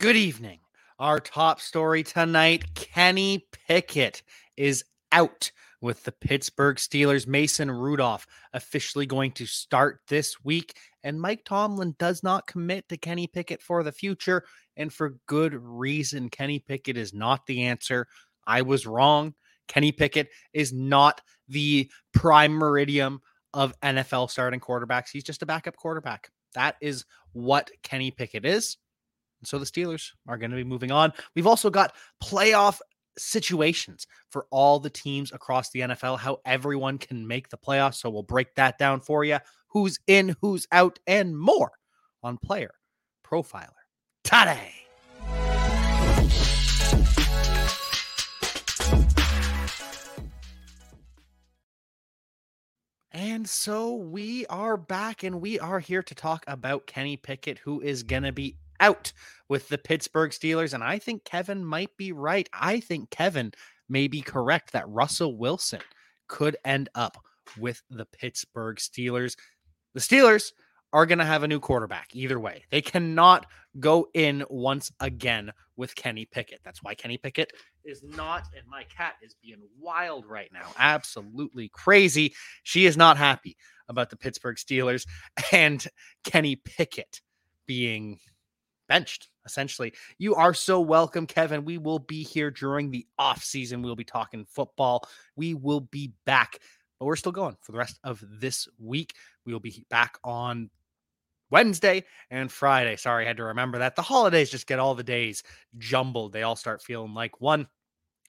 Good evening. Our top story tonight Kenny Pickett is out with the Pittsburgh Steelers. Mason Rudolph officially going to start this week. And Mike Tomlin does not commit to Kenny Pickett for the future. And for good reason. Kenny Pickett is not the answer. I was wrong. Kenny Pickett is not the prime meridian of NFL starting quarterbacks. He's just a backup quarterback. That is what Kenny Pickett is. And so the Steelers are going to be moving on. We've also got playoff situations for all the teams across the NFL, how everyone can make the playoffs. So we'll break that down for you who's in, who's out, and more on Player Profiler today. And so we are back and we are here to talk about Kenny Pickett, who is going to be out with the Pittsburgh Steelers. And I think Kevin might be right. I think Kevin may be correct that Russell Wilson could end up with the Pittsburgh Steelers. The Steelers are going to have a new quarterback either way. They cannot go in once again with Kenny Pickett. That's why Kenny Pickett is not, and my cat is being wild right now. Absolutely crazy. She is not happy about the Pittsburgh Steelers and Kenny Pickett being benched essentially you are so welcome kevin we will be here during the off season we'll be talking football we will be back but we're still going for the rest of this week we will be back on Wednesday and Friday. Sorry, I had to remember that. The holidays just get all the days jumbled. They all start feeling like one.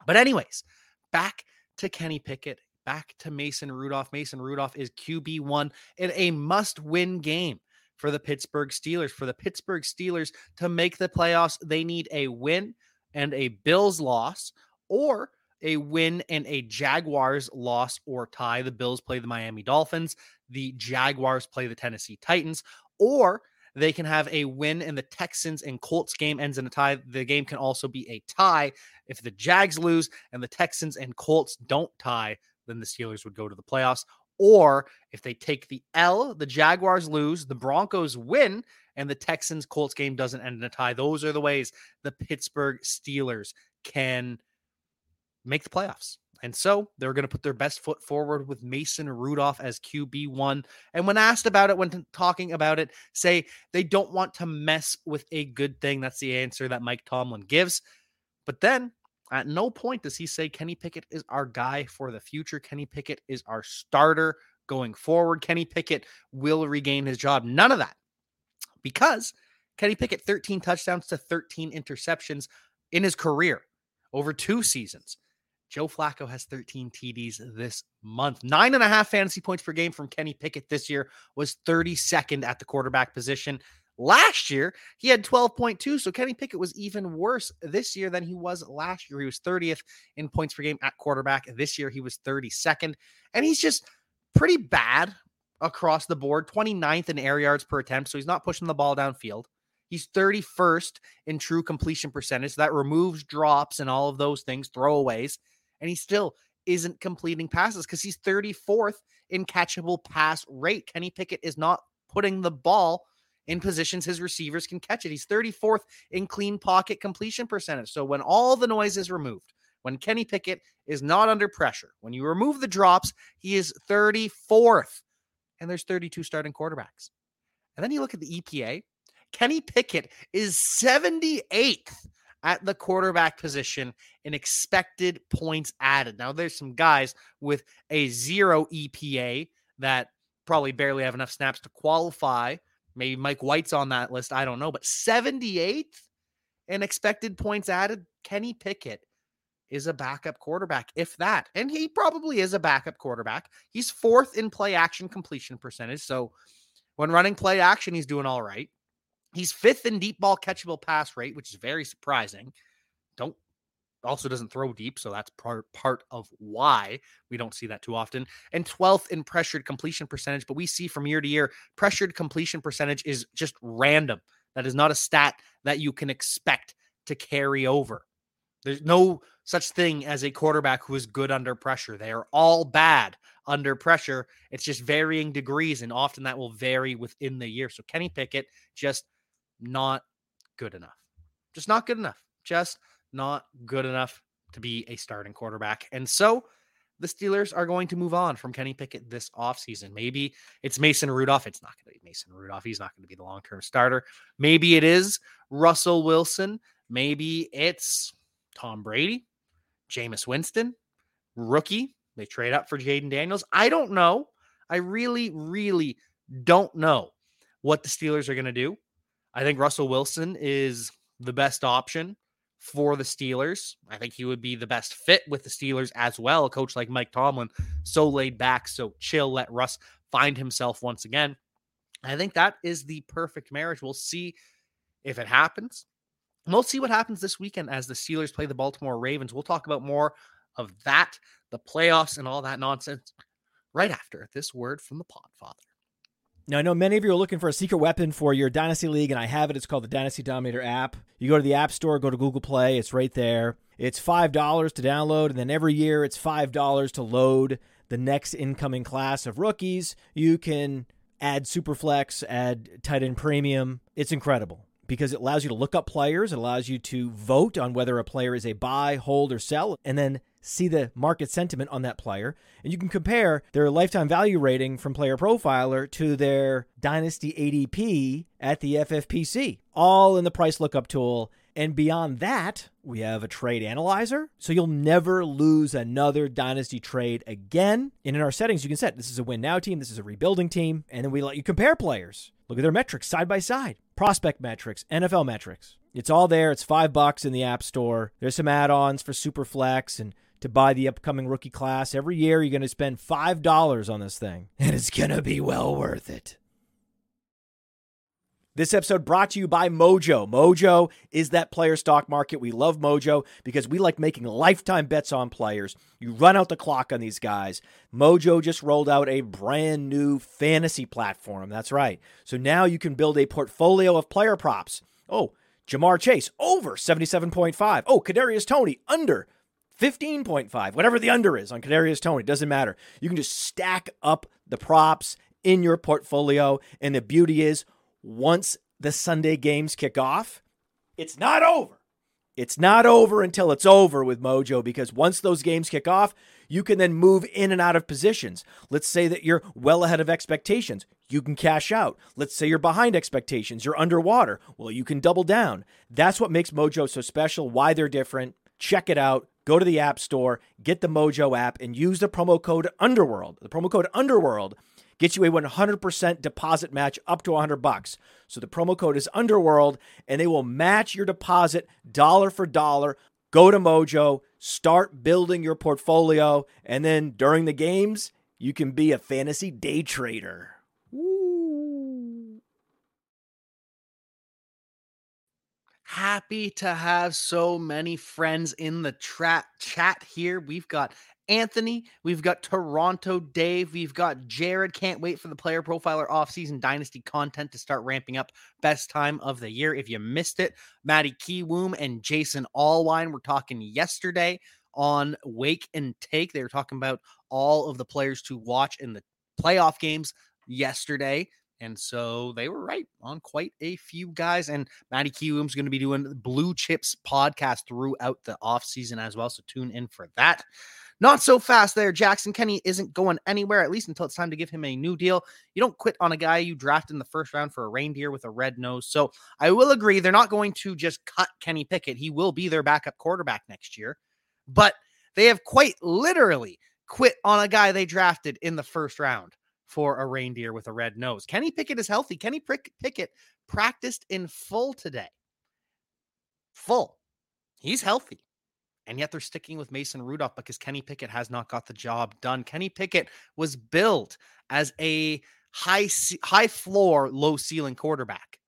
But, anyways, back to Kenny Pickett, back to Mason Rudolph. Mason Rudolph is QB1 in a must win game for the Pittsburgh Steelers. For the Pittsburgh Steelers to make the playoffs, they need a win and a Bills loss or a win and a Jaguars loss or tie. The Bills play the Miami Dolphins, the Jaguars play the Tennessee Titans, or they can have a win and the Texans and Colts game ends in a tie. The game can also be a tie. If the Jags lose and the Texans and Colts don't tie, then the Steelers would go to the playoffs. Or if they take the L, the Jaguars lose, the Broncos win, and the Texans Colts game doesn't end in a tie. Those are the ways the Pittsburgh Steelers can make the playoffs. And so they're going to put their best foot forward with Mason Rudolph as QB1. And when asked about it, when talking about it, say they don't want to mess with a good thing. That's the answer that Mike Tomlin gives. But then at no point does he say Kenny Pickett is our guy for the future. Kenny Pickett is our starter going forward. Kenny Pickett will regain his job. None of that because Kenny Pickett, 13 touchdowns to 13 interceptions in his career over two seasons. Joe Flacco has 13 TDs this month. Nine and a half fantasy points per game from Kenny Pickett this year was 32nd at the quarterback position. Last year, he had 12.2. So Kenny Pickett was even worse this year than he was last year. He was 30th in points per game at quarterback. This year, he was 32nd. And he's just pretty bad across the board 29th in air yards per attempt. So he's not pushing the ball downfield. He's 31st in true completion percentage. So that removes drops and all of those things, throwaways. And he still isn't completing passes because he's 34th in catchable pass rate. Kenny Pickett is not putting the ball in positions his receivers can catch it. He's 34th in clean pocket completion percentage. So when all the noise is removed, when Kenny Pickett is not under pressure, when you remove the drops, he is 34th. And there's 32 starting quarterbacks. And then you look at the EPA. Kenny Pickett is 78th at the quarterback position in expected points added. Now, there's some guys with a zero EPA that probably barely have enough snaps to qualify Maybe Mike White's on that list. I don't know. But 78th in expected points added, Kenny Pickett is a backup quarterback, if that. And he probably is a backup quarterback. He's fourth in play action completion percentage. So when running play action, he's doing all right. He's fifth in deep ball catchable pass rate, which is very surprising. Also doesn't throw deep, so that's part part of why we don't see that too often. And 12th in pressured completion percentage, but we see from year to year pressured completion percentage is just random. That is not a stat that you can expect to carry over. There's no such thing as a quarterback who is good under pressure. They are all bad under pressure. It's just varying degrees, and often that will vary within the year. So Kenny Pickett just not good enough. Just not good enough. Just not good enough to be a starting quarterback. And so the Steelers are going to move on from Kenny Pickett this offseason. Maybe it's Mason Rudolph. It's not going to be Mason Rudolph. He's not going to be the long term starter. Maybe it is Russell Wilson. Maybe it's Tom Brady, Jameis Winston, rookie. They trade up for Jayden Daniels. I don't know. I really, really don't know what the Steelers are going to do. I think Russell Wilson is the best option for the Steelers. I think he would be the best fit with the Steelers as well. A coach like Mike Tomlin, so laid back, so chill, let Russ find himself once again. I think that is the perfect marriage. We'll see if it happens. we'll see what happens this weekend as the Steelers play the Baltimore Ravens. We'll talk about more of that, the playoffs, and all that nonsense right after this word from the Podfather. Now, I know many of you are looking for a secret weapon for your Dynasty League, and I have it. It's called the Dynasty Dominator app. You go to the App Store, go to Google Play, it's right there. It's $5 to download, and then every year it's $5 to load the next incoming class of rookies. You can add Superflex, add tight end premium. It's incredible because it allows you to look up players, it allows you to vote on whether a player is a buy, hold, or sell, and then see the market sentiment on that player. And you can compare their lifetime value rating from Player Profiler to their Dynasty ADP at the FFPC, all in the price lookup tool. And beyond that, we have a trade analyzer. So you'll never lose another dynasty trade again. And in our settings, you can set this is a win now team, this is a rebuilding team. And then we let you compare players. Look at their metrics side by side prospect metrics, NFL metrics. It's all there. It's five bucks in the App Store. There's some add ons for Superflex and to buy the upcoming rookie class. Every year, you're going to spend $5 on this thing, and it's going to be well worth it. This episode brought to you by Mojo. Mojo is that player stock market. We love Mojo because we like making lifetime bets on players. You run out the clock on these guys. Mojo just rolled out a brand new fantasy platform. That's right. So now you can build a portfolio of player props. Oh, Ja'Marr Chase over 77.5. Oh, Kadarius Toney under 15.5, whatever the under is on Kadarius Toney, doesn't matter. You can just stack up the props in your portfolio. And the beauty is, once the Sunday games kick off, it's not over. It's not over until it's over with Mojo because once those games kick off, you can then move in and out of positions. Let's say that you're well ahead of expectations. You can cash out. Let's say you're behind expectations. You're underwater. Well, you can double down. That's what makes Mojo so special, why they're different. Check it out go to the App Store, get the Mojo app, and use the promo code Underworld. The promo code Underworld gets you a 100% deposit match up to 100 bucks. So the promo code is Underworld, and they will match your deposit dollar for dollar. Go to Mojo, start building your portfolio, and then during the games, you can be a fantasy day trader. Happy to have so many friends in the tra- chat here. We've got Anthony, we've got Toronto Dave, we've got Jared. Can't wait for the player profiler offseason dynasty content to start ramping up. Best time of the year. If you missed it, Maddie Keywoom and Jason Allwine were talking yesterday on Wake and Take. They were talking about all of the players to watch in the playoff games yesterday. And so they were right on quite a few guys. And Matty Kiwoom's going to be doing Blue Chips podcast throughout the offseason as well. So tune in for that. Not so fast there. Jackson Kenny isn't going anywhere, at least until it's time to give him a new deal. You don't quit on a guy you draft in the first round for a reindeer with a red nose. So I will agree, they're not going to just cut Kenny Pickett. He will be their backup quarterback next year. But they have quite literally quit on a guy they drafted in the first round for a reindeer with a red nose. Kenny Pickett is healthy. Kenny Pickett practiced in full today. Full. He's healthy. And yet they're sticking with Mason Rudolph because Kenny Pickett has not got the job done. Kenny Pickett was built as a high high floor, low ceiling quarterback.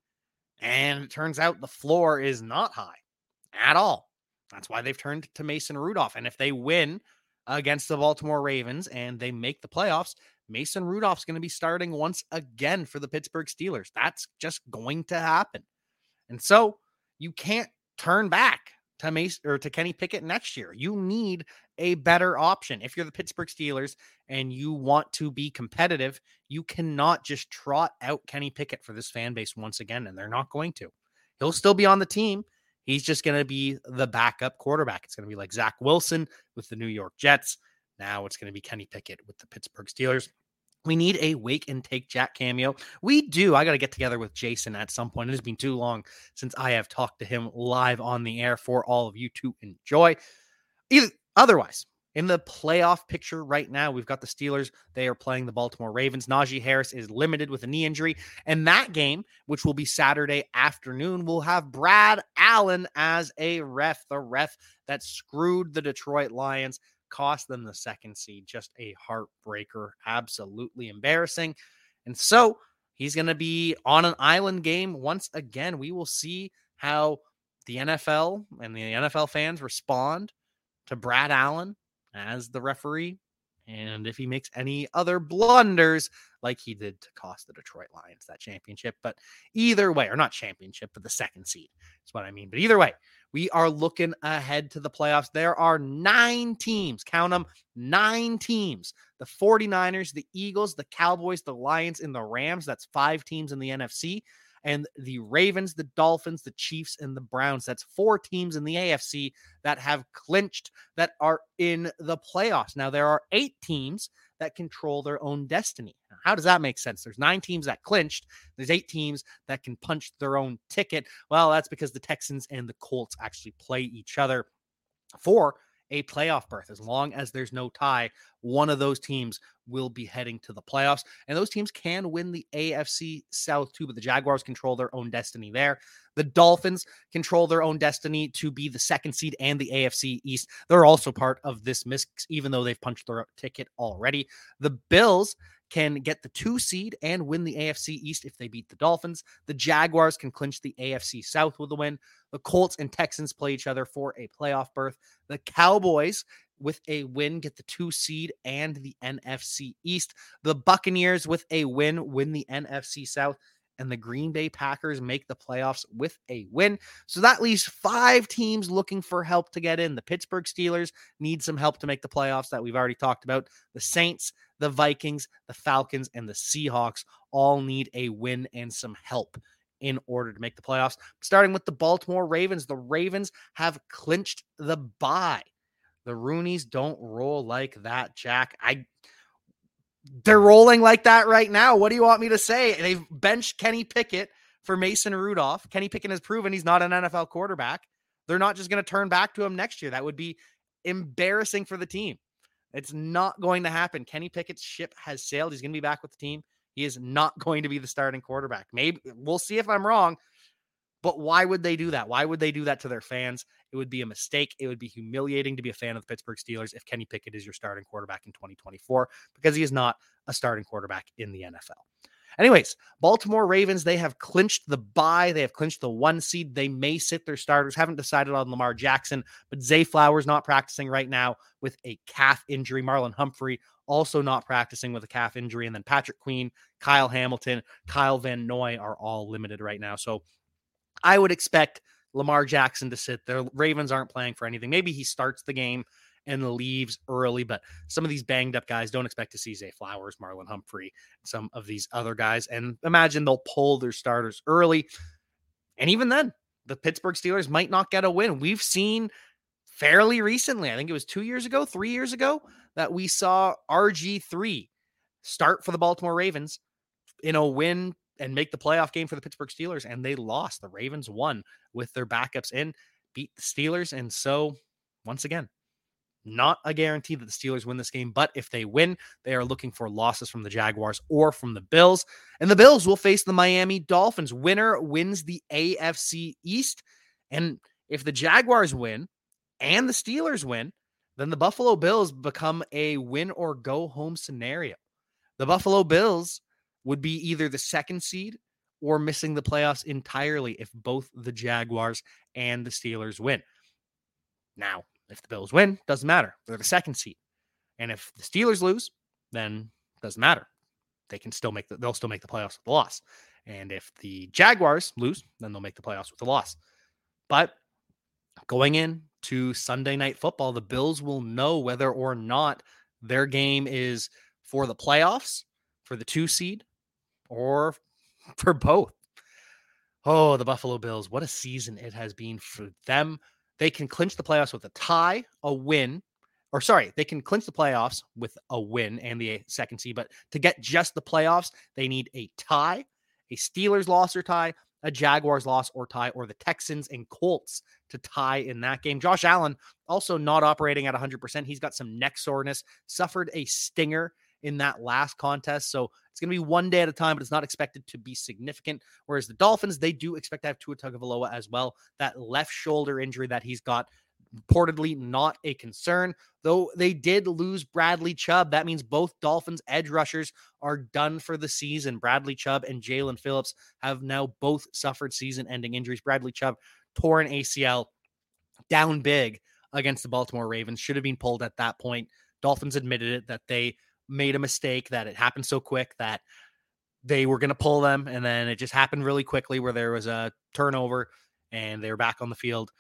And it turns out the floor is not high at all. That's why they've turned to Mason Rudolph. And if they win against the Baltimore Ravens and they make the playoffs, Mason Rudolph's going to be starting once again for the Pittsburgh Steelers. That's just going to happen. And so you can't turn back to Mason or to Kenny Pickett next year. You need a better option. If you're the Pittsburgh Steelers and you want to be competitive, you cannot just trot out Kenny Pickett for this fan base once again, and they're not going to. He'll still be on the team. He's just going to be the backup quarterback. It's going to be like Zach Wilson with the New York Jets. Now it's going to be Kenny Pickett with the Pittsburgh Steelers. We need a wake and take Jack cameo. We do. I got to get together with Jason at some point. It has been too long since I have talked to him live on the air for all of you to enjoy. Either otherwise, in the playoff picture right now, we've got the Steelers. They are playing the Baltimore Ravens. Najee Harris is limited with a knee injury. And that game, which will be Saturday afternoon, will have Brad Allen as a ref, the ref that screwed the Detroit Lions cost them the second seed. Just a heartbreaker. Absolutely embarrassing. And so he's going to be on an island game once again. We will see how the NFL and the NFL fans respond to Brad Allen as the referee. And if he makes any other blunders like he did to cost the Detroit Lions that championship. But either way, or not championship, but the second seed is what I mean. But either way, we are looking ahead to the playoffs. There are nine teams, count them, nine teams the 49ers, the Eagles, the Cowboys, the Lions, and the Rams. That's five teams in the NFC. And the Ravens, the Dolphins, the Chiefs, and the Browns. That's four teams in the AFC that have clinched that are in the playoffs. Now, there are eight teams that control their own destiny. How does that make sense? There's nine teams that clinched. There's eight teams that can punch their own ticket. Well, that's because the Texans and the Colts actually play each other for a playoff berth. As long as there's no tie, one of those teams will be heading to the playoffs. And those teams can win the AFC South too, but the Jaguars control their own destiny there. The Dolphins control their own destiny to be the second seed and the AFC East. They're also part of this mix, even though they've punched their ticket already. The Bills can get the two seed and win the AFC East if they beat the Dolphins. The Jaguars can clinch the AFC South with a win. The Colts and Texans play each other for a playoff berth. The Cowboys with a win get the two seed and the NFC East. The Buccaneers with a win win the NFC South and the Green Bay Packers make the playoffs with a win. So that leaves five teams looking for help to get in. The Pittsburgh Steelers need some help to make the playoffs that we've already talked about. The Saints, the Vikings, the Falcons, and the Seahawks all need a win and some help in order to make the playoffs. Starting with the Baltimore Ravens, the Ravens have clinched the bye. The Rooneys don't roll like that, Jack. I they're rolling like that right now. What do you want me to say? They've benched Kenny Pickett for Mason Rudolph. Kenny Pickett has proven he's not an NFL quarterback. They're not just going to turn back to him next year. That would be embarrassing for the team. It's not going to happen. Kenny Pickett's ship has sailed. He's going to be back with the team. He is not going to be the starting quarterback. Maybe we'll see if I'm wrong. But why would they do that? Why would they do that to their fans? It would be a mistake. It would be humiliating to be a fan of the Pittsburgh Steelers if Kenny Pickett is your starting quarterback in 2024 because he is not a starting quarterback in the NFL. Anyways, Baltimore Ravens, they have clinched the bye. They have clinched the one seed. They may sit their starters, haven't decided on Lamar Jackson, but Zay Flowers not practicing right now with a calf injury. Marlon Humphrey also not practicing with a calf injury. And then Patrick Queen, Kyle Hamilton, Kyle Van Noy are all limited right now. So I would expect Lamar Jackson to sit there. Ravens aren't playing for anything. Maybe he starts the game and leaves early, but some of these banged up guys don't expect to see Zay Flowers, Marlon Humphrey, some of these other guys. And imagine they'll pull their starters early. And even then, the Pittsburgh Steelers might not get a win. We've seen fairly recently, I think it was two years ago, three years ago, that we saw RG3 start for the Baltimore Ravens in a win and make the playoff game for the Pittsburgh Steelers, and they lost. The Ravens won with their backups in, beat the Steelers. And so, once again, not a guarantee that the Steelers win this game, but if they win, they are looking for losses from the Jaguars or from the Bills. And the Bills will face the Miami Dolphins. Winner wins the AFC East. And if the Jaguars win and the Steelers win, then the Buffalo Bills become a win or go home scenario. The Buffalo Bills would be either the second seed or missing the playoffs entirely if both the Jaguars and the Steelers win. Now, if the Bills win, doesn't matter. They're the second seed. And if the Steelers lose, then doesn't matter. They can still make the they'll still make the playoffs with the loss. And if the Jaguars lose, then they'll make the playoffs with the loss. But going in to Sunday night football, the Bills will know whether or not their game is for the playoffs, for the two seed, or for both. Oh, the Buffalo Bills. What a season it has been for them. They can clinch the playoffs with a tie, a win, or sorry, they can clinch the playoffs with a win and the second seed. But to get just the playoffs, they need a tie, a Steelers loss or tie, a Jaguars loss or tie, or the Texans and Colts to tie in that game. Josh Allen also not operating at 100%. He's got some neck soreness, suffered a stinger in that last contest. So it's going to be one day at a time, but it's not expected to be significant. Whereas the Dolphins, they do expect to have Tua Tagovailoa as well. That left shoulder injury that he's got reportedly not a concern, though they did lose Bradley Chubb. That means both Dolphins edge rushers are done for the season. Bradley Chubb and Jaelan Phillips have now both suffered season ending injuries. Bradley Chubb tore an ACL down big against the Baltimore Ravens, should have been pulled at that point. Dolphins admitted it that they made a mistake, that it happened so quick that they were going to pull them. And then it just happened really quickly where there was a turnover and they were back on the field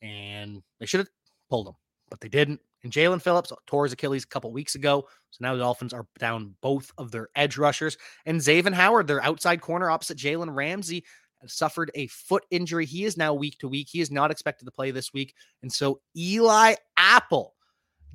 and they should have pulled them but they didn't. And jaelan Phillips tore his Achilles a couple weeks ago. So now the Dolphins are down both of their edge rushers. And Xavier Howard, their outside corner opposite Jalen Ramsey, suffered a foot injury. He is now week to week. He is not expected to play this week. And so Eli Apple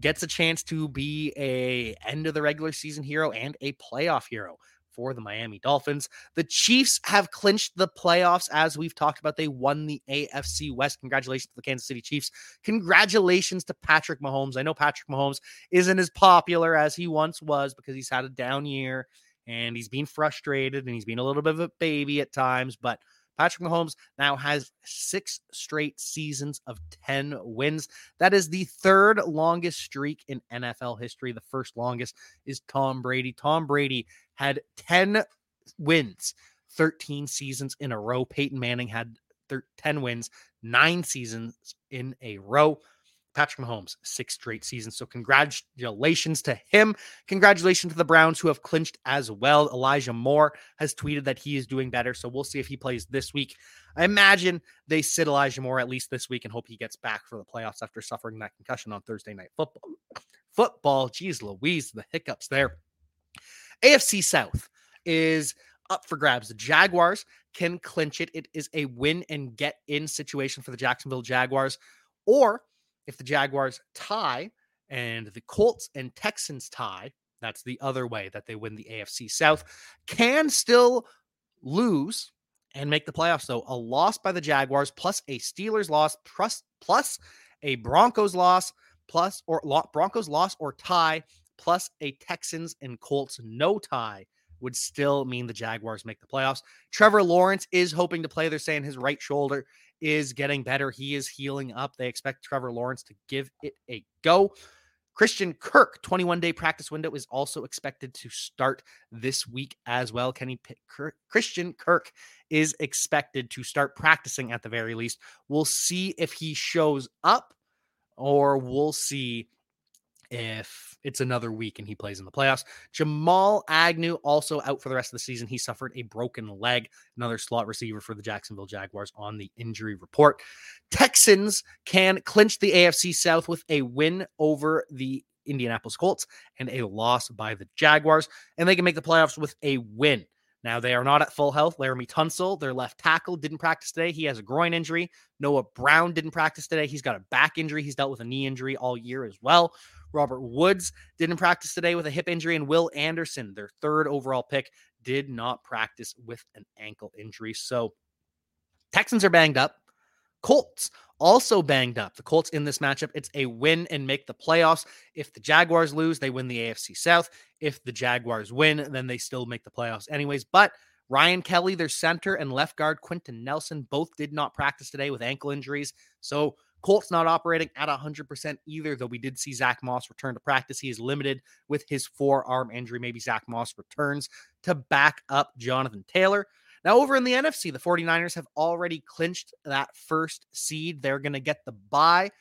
gets a chance to be a end of the regular season hero and a playoff hero for the Miami Dolphins. The Chiefs have clinched the playoffs as we've talked about. They won the AFC West. Congratulations to the Kansas City Chiefs. Congratulations to Patrick Mahomes. I know Patrick Mahomes isn't as popular as he once was because he's had a down year and he's been frustrated and he's been a little bit of a baby at times, but Patrick Mahomes now has six straight seasons of 10 wins. That is the third longest streak in NFL history. The first longest is Tom Brady. Tom Brady had 10 wins, 13 seasons in a row. Peyton Manning had 10 wins, nine seasons in a row. Patrick Mahomes, six straight seasons. So, congratulations to him. Congratulations to the Browns, who have clinched as well. Elijah Moore has tweeted that he is doing better. So, we'll see if he plays this week. I imagine they sit Elijah Moore at least this week and hope he gets back for the playoffs after suffering that concussion on Thursday night football. Football, geez, Louise, the hiccups there. AFC South is up for grabs. The Jaguars can clinch it. It is a win and get in situation for the Jacksonville Jaguars. Or if the Jaguars tie and the Colts and Texans tie, that's the other way that they win the AFC South, can still lose and make the playoffs. So a loss by the Jaguars plus a Steelers loss plus plus a Broncos loss plus or Broncos loss or tie plus a Texans and Colts no tie would still mean the Jaguars make the playoffs. Trevor Lawrence is hoping to play. They're saying his right shoulder is getting better. He is healing up. They expect Trevor Lawrence to give it a go. Christian Kirk, 21 day practice window, is also expected to start this week as well. Kenny Kirk, Christian Kirk is expected to start practicing at the very least. We'll see if he shows up or we'll see if it's another week and he plays in the playoffs. Jamal Agnew also out for the rest of the season. He suffered a broken leg, another slot receiver for the Jacksonville Jaguars on the injury report. Texans can clinch the AFC South with a win over the Indianapolis Colts and a loss by the Jaguars, and they can make the playoffs with a win. Now they are not at full health. Laremy Tunsil, their left tackle, didn't practice today. He has a groin injury. Noah Brown didn't practice today. He's got a back injury. He's dealt with a knee injury all year as well. Robert Woods didn't practice today with a hip injury, and Will Anderson, their third overall pick, did not practice with an ankle injury. So Texans are banged up. Colts also banged up. The Colts in this matchup, it's a win and make the playoffs. If the Jaguars lose, they win the AFC South. If the Jaguars win, then they still make the playoffs anyways. But Ryan Kelly, their center, and left guard Quenton Nelson both did not practice today with ankle injuries. So Colts not operating at 100% either, though we did see Zack Moss return to practice. He is limited with his forearm injury. Maybe Zack Moss returns to back up Jonathan Taylor. Now, over in the NFC, the 49ers have already clinched that first seed. They're going to get the bye.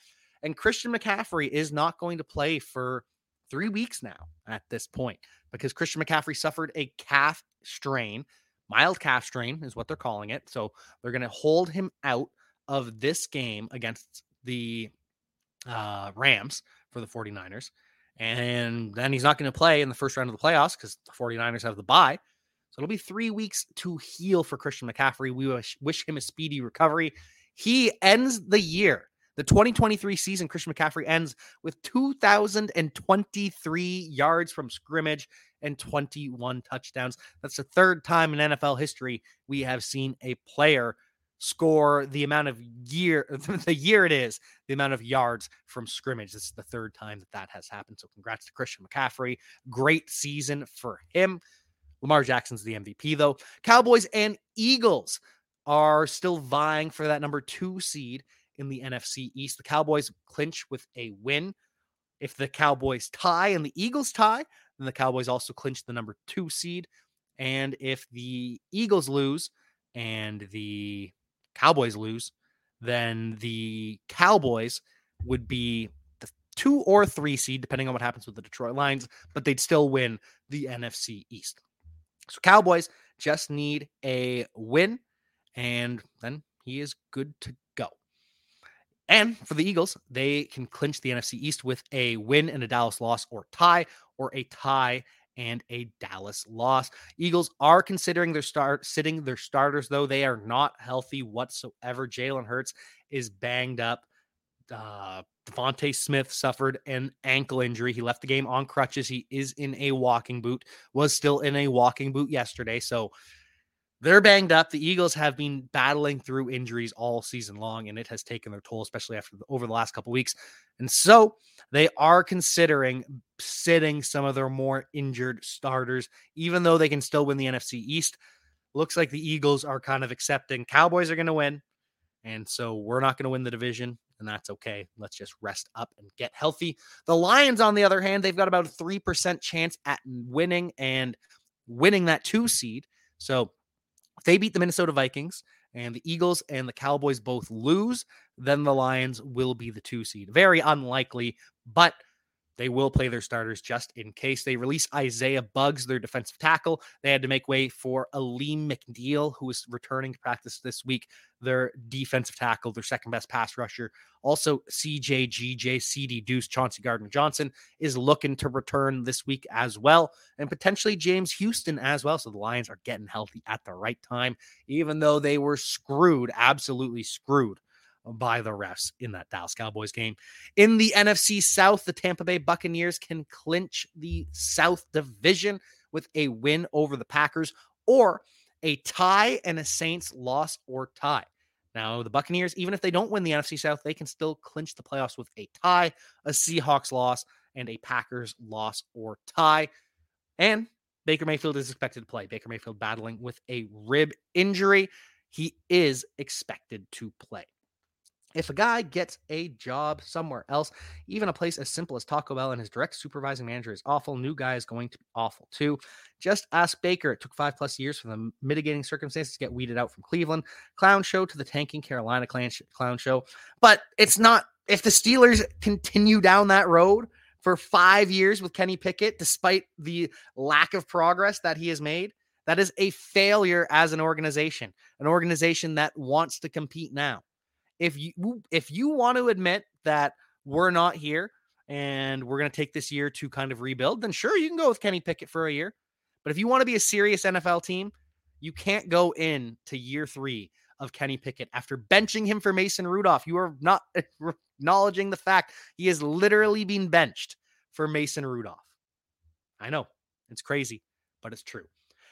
And Christian McCaffrey is not going to play for three weeks now at this point because Christian McCaffrey suffered a calf strain. Mild calf strain is what they're calling it. So they're going to hold him out of this game against the uh, Rams for the 49ers. And then he's not going to play in the first round of the playoffs because the 49ers have the bye. So it'll be three weeks to heal for Christian McCaffrey. We wish, wish him a speedy recovery. He ends the year. The 2023 season, Christian McCaffrey ends with 2,023 yards from scrimmage and 21 touchdowns. That's the third time in NFL history we have seen a player score the amount of year the year it is the amount of yards from scrimmage. This is the third time that that has happened so congrats to christian mccaffrey. Great season for him. Lamar jackson's the mvp though. Cowboys and eagles are still vying for that number two seed in the nfc east. The cowboys clinch with a win. If the cowboys tie and the eagles tie then the cowboys also clinch the number two seed. And if the eagles lose and the Cowboys lose, then the Cowboys would be the two or three seed, depending on what happens with the Detroit Lions, but they'd still win the NFC East. So Cowboys just need a win, and then he is good to go. And for the Eagles, they can clinch the NFC East with a win and a Dallas loss or tie, or a tie and a Dallas loss. Eagles are considering their start sitting their starters, though they are not healthy whatsoever. Jalen Hurts is banged up. Uh, DeVonta Smith suffered an ankle injury. He left the game on crutches. He is in a walking boot, was still in a walking boot yesterday. So they're banged up. The Eagles have been battling through injuries all season long, and it has taken their toll, especially after the, over the last couple weeks. And so they are considering sitting some of their more injured starters, even though they can still win the NFC East. Looks like the Eagles are kind of accepting Cowboys are going to win. And so we're not going to win the division, and that's okay. Let's just rest up and get healthy. The Lions, on the other hand, they've got about a 3% chance at winning and winning that two seed. So if they beat the Minnesota Vikings and the Eagles and the Cowboys both lose, then the Lions will be the two seed. Very unlikely, but they will play their starters just in case. They release Isaiah Buggs, their defensive tackle. They had to make way for Alim McNeill, who is returning to practice this week, their defensive tackle, their second best pass rusher. Also, CJGJ, CD Deuce, Chauncey Gardner Johnson is looking to return this week as well, and potentially James Houston as well. So the Lions are getting healthy at the right time, even though they were screwed, absolutely screwed by the refs in that Dallas Cowboys game. In the NFC South, the Tampa Bay Buccaneers can clinch the South Division with a win over the Packers or a tie and a Saints loss or tie. Now, the Buccaneers, even if they don't win the NFC South, they can still clinch the playoffs with a tie, a Seahawks loss, and a Packers loss or tie. And Baker Mayfield is expected to play. Baker Mayfield battling with a rib injury. He is expected to play. If a guy gets a job somewhere else, even a place as simple as Taco Bell, and his direct supervising manager is awful, new guy is going to be awful too. Just ask Baker. It took five plus years for the mitigating circumstances to get weeded out from Cleveland clown show to the tanking Carolina clown show. But it's not, if the Steelers continue down that road for five years with Kenny Pickett, despite the lack of progress that he has made, that is a failure as an organization, an organization that wants to compete now if you if you want to admit that we're not here and we're going to take this year to kind of rebuild, then sure you can go with Kenny Pickett for a year. But if you want to be a serious NFL team, you can't go in to year 3 of Kenny Pickett after benching him for Mason Rudolph. You are not acknowledging the fact he has literally been benched for Mason Rudolph. I know it's crazy, but it's true.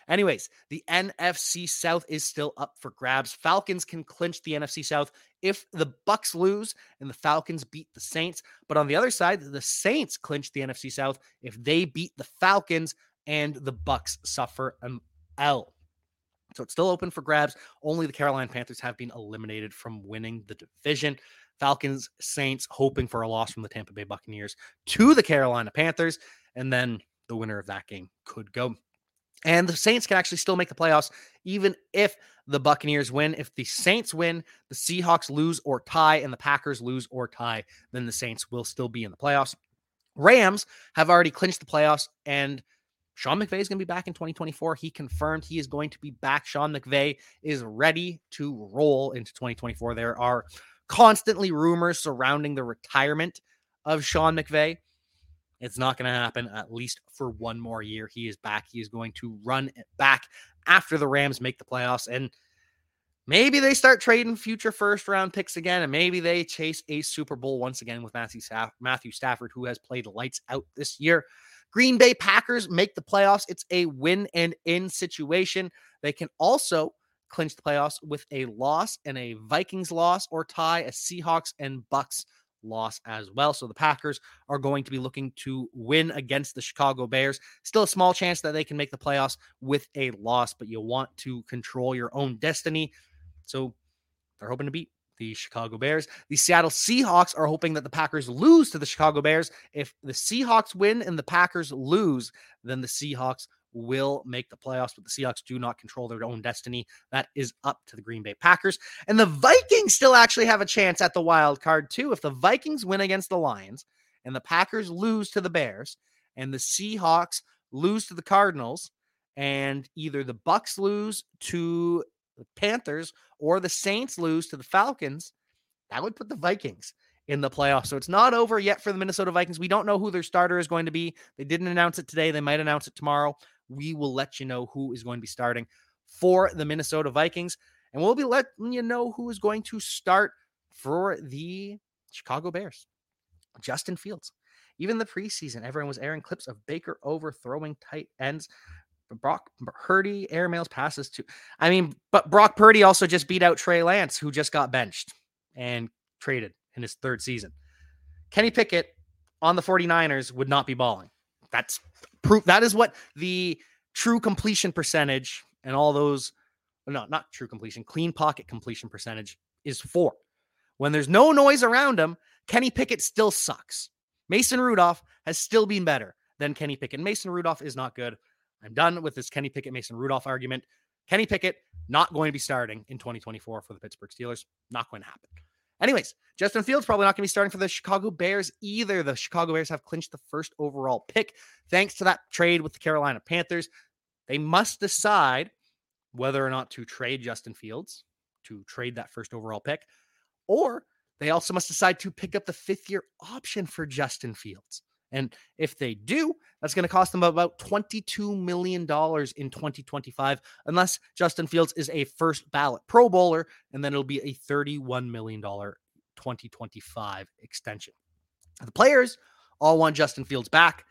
Anyways, the NFC South is still up for grabs. Falcons can clinch the NFC South if the Bucs lose and the Falcons beat the Saints. But on the other side, the Saints clinch the NFC South if they beat the Falcons and the Bucs suffer an L. So it's still open for grabs. Only the Carolina Panthers have been eliminated from winning the division. Falcons, Saints hoping for a loss from the Tampa Bay Buccaneers to the Carolina Panthers. And then the winner of that game could go and the Saints can actually still make the playoffs, even if the Buccaneers win. If the Saints win, the Seahawks lose or tie, and the Packers lose or tie, then the Saints will still be in the playoffs. Rams have already clinched the playoffs, and Sean McVay is going to be back in 2024. He confirmed he is going to be back. Sean McVay is ready to roll into 2024. There are constantly rumors surrounding the retirement of Sean McVay. It's not going to happen at least for one more year. He is back. He is going to run back after the Rams make the playoffs. And maybe they start trading future first round picks again. And maybe they chase a Super Bowl once again with Matthew, Staff- Matthew Stafford, who has played lights out this year. Green Bay Packers make the playoffs. It's a win and in situation. They can also clinch the playoffs with a loss and a Vikings loss or tie a Seahawks and Bucs loss as well. So the Packers are going to be looking to win against the Chicago Bears. Still a small chance that they can make the playoffs with a loss, but you want to control your own destiny. So they're hoping to beat the Chicago Bears. The Seattle Seahawks are hoping that the Packers lose to the Chicago Bears. If the Seahawks win and the Packers lose, then the Seahawks will make the playoffs, but the Seahawks do not control their own destiny. That is up to the Green Bay Packers. And the Vikings still actually have a chance at the wild card, too. If the Vikings win against the Lions and the Packers lose to the Bears and the Seahawks lose to the Cardinals, and either the Bucs lose to the Panthers or the Saints lose to the Falcons, that would put the Vikings in the playoffs. So it's not over yet for the Minnesota Vikings. We don't know who their starter is going to be. They didn't announce it today. They might announce it tomorrow we will let you know who is going to be starting for the Minnesota Vikings. And we'll be letting you know who is going to start for the Chicago Bears. Justin Fields. Even the preseason, everyone was airing clips of Baker overthrowing tight ends. Brock Purdy airmails passes to. I mean, but Brock Purdy also just beat out Trey Lance, who just got benched and traded in his third season. Kenny Pickett on the 49ers would not be balling. That's proof. That is what the true completion percentage and all those, no, not true completion, clean pocket completion percentage is for. When there's no noise around him, Kenny Pickett still sucks. Mason Rudolph has still been better than Kenny Pickett. Mason Rudolph is not good. I'm done with this Kenny Pickett Mason Rudolph argument. Kenny Pickett not going to be starting in 2024 for the Pittsburgh Steelers. Not going to happen. Anyways, Justin Fields probably not going to be starting for the Chicago Bears either. The Chicago Bears have clinched the first overall pick thanks to that trade with the Carolina Panthers. They must decide whether or not to trade Justin Fields, to trade that first overall pick, or they also must decide to pick up the fifth year option for Justin Fields. And if they do, that's going to cost them about $22 million in 2025, unless Justin Fields is a first ballot Pro Bowler, and then it'll be a $31 million 2025 extension. The players all want Justin Fields back,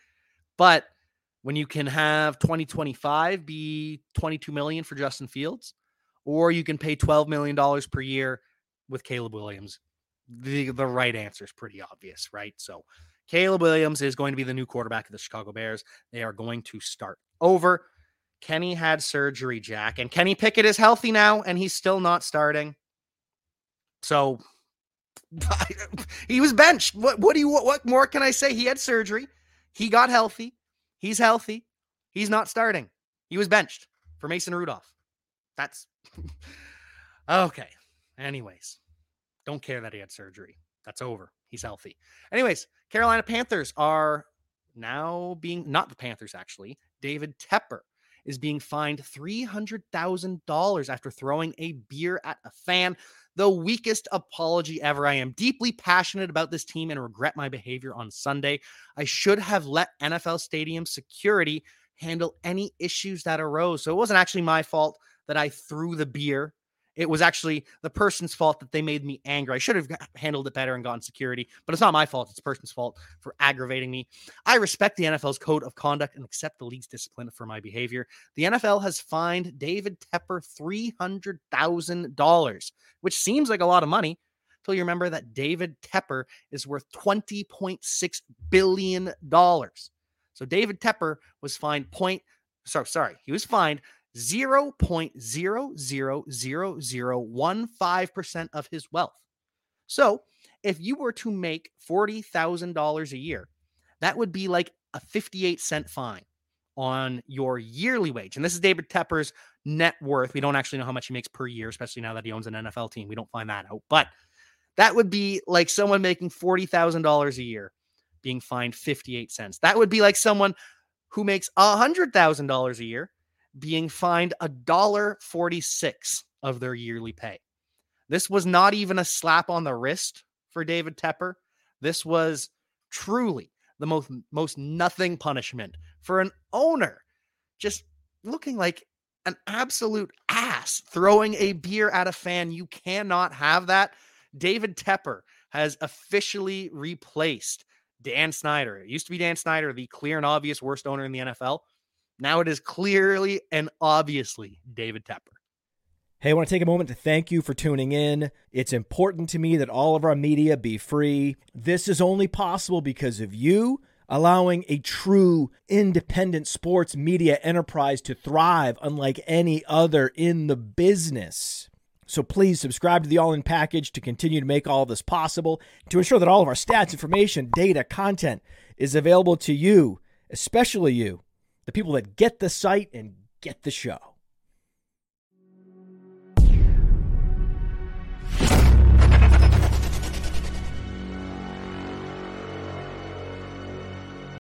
but when you can have 2025 be 22 million for Justin Fields, or you can pay 12 million dollars per year with Caleb Williams, the the right answer is pretty obvious, right? So Caleb Williams is going to be the new quarterback of the Chicago Bears. They are going to start over. Kenny had surgery, Jack, and Kenny Pickett is healthy now, and he's still not starting. So he was benched. What what do you what more can I say? He had surgery. He got healthy. He's healthy. He's not starting. He was benched for Mason Rudolph. That's okay. Anyways, don't care that he had surgery. That's over. He's healthy. Anyways, Carolina Panthers are now being not the Panthers actually. David Tepper is being fined $300,000 after throwing a beer at a fan. The weakest apology ever. I am deeply passionate about this team and regret my behavior on Sunday. I should have let NFL Stadium security handle any issues that arose. So it wasn't actually my fault that I threw the beer it was actually the person's fault that they made me angry. I should have handled it better and gotten security, but it's not my fault. It's the person's fault for aggravating me. I respect the NFL's code of conduct and accept the league's discipline for my behavior. The NFL has fined David Tepper $300,000, which seems like a lot of money until you remember that David Tepper is worth $20.6 billion. So David Tepper was fined point, sorry, sorry, he was fined 0.0000015% of his wealth. So if you were to make $40,000 a year, that would be like a 58 cent fine on your yearly wage. And this is David Tepper's net worth. We don't actually know how much he makes per year, especially now that he owns an NFL team. We don't find that out. But that would be like someone making $40,000 a year being fined 58 cents. That would be like someone who makes $100,000 a year being fined a dollar 46 of their yearly pay. This was not even a slap on the wrist for David Tepper. This was truly the most most nothing punishment for an owner just looking like an absolute ass throwing a beer at a fan. You cannot have that. David Tepper has officially replaced Dan Snyder. It used to be Dan Snyder, the clear and obvious worst owner in the NFL. Now it is clearly and obviously David Tepper. Hey, I want to take a moment to thank you for tuning in. It's important to me that all of our media be free. This is only possible because of you allowing a true independent sports media enterprise to thrive unlike any other in the business. So please subscribe to the All In package to continue to make all this possible, to ensure that all of our stats, information, data, content is available to you, especially you, the people that get the site and get the show.